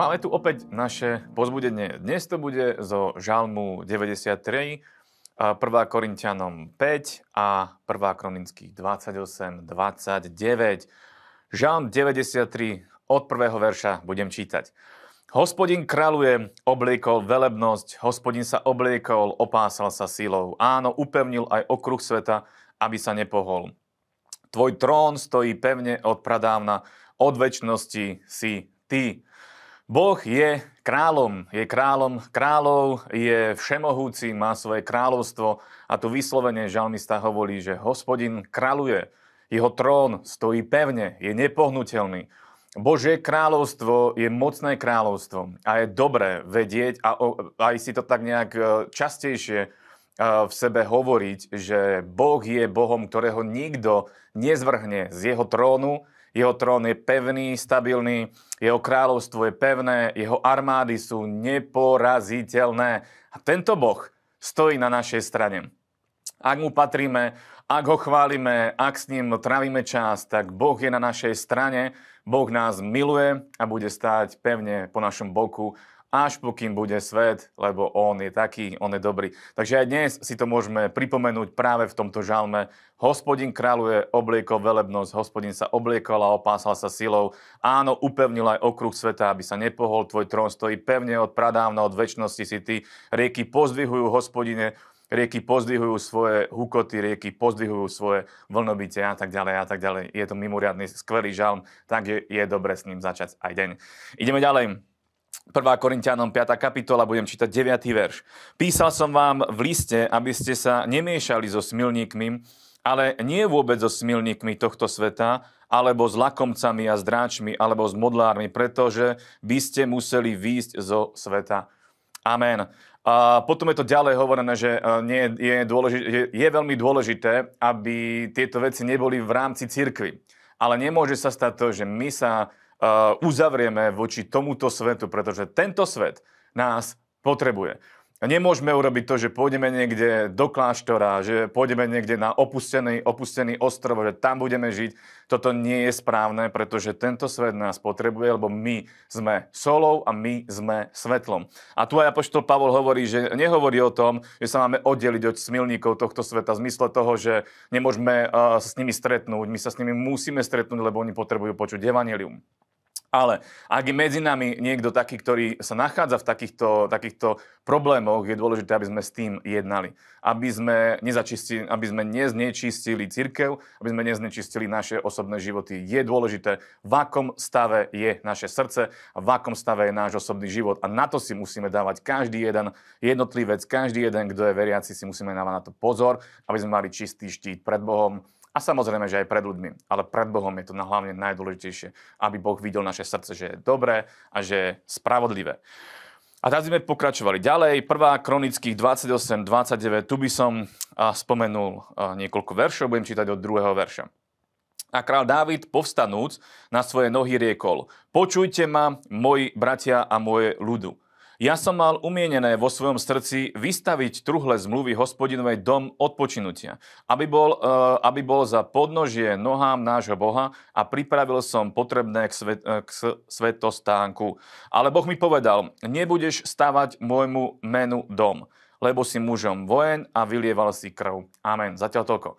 Máme tu opäť naše pozbudenie. Dnes to bude zo Žalmu 93, 1. Korintianom 5 a 1. Kronických 28, 29. Žalm 93 od prvého verša budem čítať. Hospodin kráľuje, obliekol velebnosť, hospodin sa obliekol, opásal sa silou. Áno, upevnil aj okruh sveta, aby sa nepohol. Tvoj trón stojí pevne od pradávna, od väčšnosti si ty. Boh je kráľom, je kráľom kráľov, je všemohúci, má svoje kráľovstvo a tu vyslovene žalmista hovorí, že hospodin kráľuje, jeho trón stojí pevne, je nepohnutelný. Božie kráľovstvo je mocné kráľovstvo a je dobré vedieť a aj si to tak nejak e, častejšie e, v sebe hovoriť, že Boh je Bohom, ktorého nikto nezvrhne z jeho trónu, jeho trón je pevný, stabilný, jeho kráľovstvo je pevné, jeho armády sú neporaziteľné. A tento Boh stojí na našej strane. Ak mu patríme, ak ho chválime, ak s ním trávime čas, tak Boh je na našej strane, Boh nás miluje a bude stáť pevne po našom boku až pokým bude svet, lebo On je taký, On je dobrý. Takže aj dnes si to môžeme pripomenúť práve v tomto žalme. Hospodin kráľuje, obliekol velebnosť, hospodin sa obliekol a opásal sa silou. Áno, upevnil aj okruh sveta, aby sa nepohol, tvoj trón stojí pevne od pradávna, od väčšnosti si ty. Rieky pozdvihujú hospodine, rieky pozdvihujú svoje hukoty, rieky pozdvihujú svoje vlnobytie a tak ďalej a tak ďalej. Je to mimoriadný, skvelý žalm, takže je dobre s ním začať aj deň. Ideme ďalej. 1. Korintianom 5. kapitola, budem čítať 9. verš. Písal som vám v liste, aby ste sa nemiešali so smilníkmi, ale nie vôbec so smilníkmi tohto sveta, alebo s lakomcami a dráčmi, alebo s modlármi, pretože by ste museli výjsť zo sveta. Amen. A potom je to ďalej hovorené, že e, nie, je, dôležité, je veľmi dôležité, aby tieto veci neboli v rámci cirkvy. Ale nemôže sa stať to, že my sa uzavrieme voči tomuto svetu, pretože tento svet nás potrebuje. Nemôžeme urobiť to, že pôjdeme niekde do kláštora, že pôjdeme niekde na opustený, opustený ostrov, že tam budeme žiť. Toto nie je správne, pretože tento svet nás potrebuje, lebo my sme solou a my sme svetlom. A tu aj apoštol Pavol hovorí, že nehovorí o tom, že sa máme oddeliť od smilníkov tohto sveta v zmysle toho, že nemôžeme uh, sa s nimi stretnúť. My sa s nimi musíme stretnúť, lebo oni potrebujú počuť evanelium. Ale ak je medzi nami niekto taký, ktorý sa nachádza v takýchto, takýchto problémoch, je dôležité, aby sme s tým jednali. Aby sme, aby sme neznečistili církev, aby sme neznečistili naše osobné životy. Je dôležité, v akom stave je naše srdce v akom stave je náš osobný život. A na to si musíme dávať každý jeden jednotlivec, každý jeden, kto je veriaci, si musíme dávať na to pozor, aby sme mali čistý štít pred Bohom, a samozrejme, že aj pred ľuďmi. Ale pred Bohom je to na hlavne najdôležitejšie, aby Boh videl naše srdce, že je dobré a že je spravodlivé. A teraz sme pokračovali ďalej. Prvá kronických 28, 29. Tu by som spomenul niekoľko veršov, budem čítať od druhého verša. A král Dávid, povstanúc na svoje nohy riekol, počujte ma, moji bratia a moje ľudu. Ja som mal umienené vo svojom srdci vystaviť truhle zmluvy hospodinovej dom odpočinutia, aby bol, e, aby bol za podnožie nohám nášho Boha a pripravil som potrebné k, svet, e, k svetostánku. Ale Boh mi povedal, nebudeš stavať môjmu menu dom, lebo si mužom vojen a vylieval si krv. Amen. Zatiaľ toľko.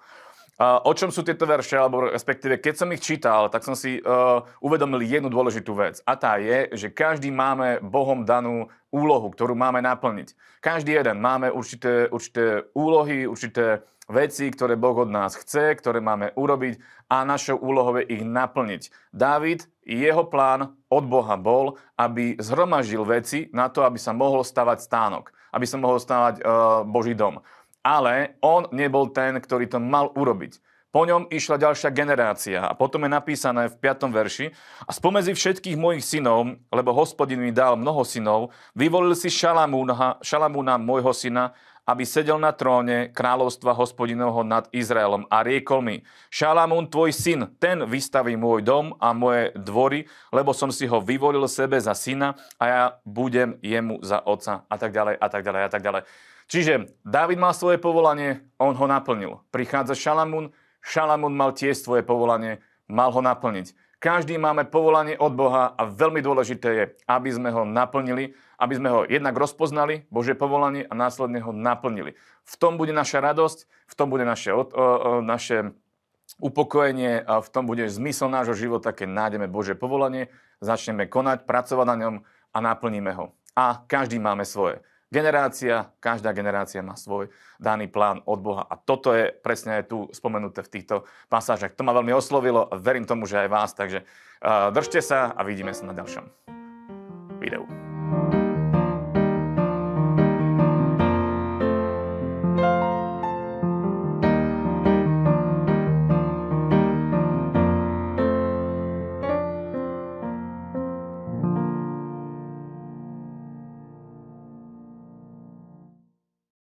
O čom sú tieto verše, alebo respektíve keď som ich čítal, tak som si uh, uvedomil jednu dôležitú vec. A tá je, že každý máme Bohom danú úlohu, ktorú máme naplniť. Každý jeden máme určité, určité úlohy, určité veci, ktoré Boh od nás chce, ktoré máme urobiť a našou úlohou je ich naplniť. Dávid, jeho plán od Boha bol, aby zhromažil veci na to, aby sa mohol stavať stánok, aby sa mohol stavať uh, Boží dom ale on nebol ten, ktorý to mal urobiť. Po ňom išla ďalšia generácia a potom je napísané v 5. verši a spomezi všetkých mojich synov, lebo hospodin mi dal mnoho synov, vyvolil si Šalamúna, Šalamúna môjho syna, aby sedel na tróne kráľovstva hospodinovho nad Izraelom a riekol mi, Šalamún, tvoj syn, ten vystaví môj dom a moje dvory, lebo som si ho vyvolil sebe za syna a ja budem jemu za otca a tak ďalej a tak ďalej a tak ďalej. Čiže Dávid mal svoje povolanie, on ho naplnil. Prichádza Šalamún, Šalamún mal tiež svoje povolanie, mal ho naplniť. Každý máme povolanie od Boha a veľmi dôležité je, aby sme ho naplnili, aby sme ho jednak rozpoznali, Bože povolanie a následne ho naplnili. V tom bude naša radosť, v tom bude naše, o, o, naše upokojenie a v tom bude zmysel nášho života, keď nájdeme Bože povolanie, začneme konať, pracovať na ňom a naplníme ho. A každý máme svoje. Generácia, každá generácia má svoj daný plán od Boha. A toto je presne aj tu spomenuté v týchto pasážach. To ma veľmi oslovilo a verím tomu, že aj vás. Takže uh, držte sa a vidíme sa na ďalšom videu.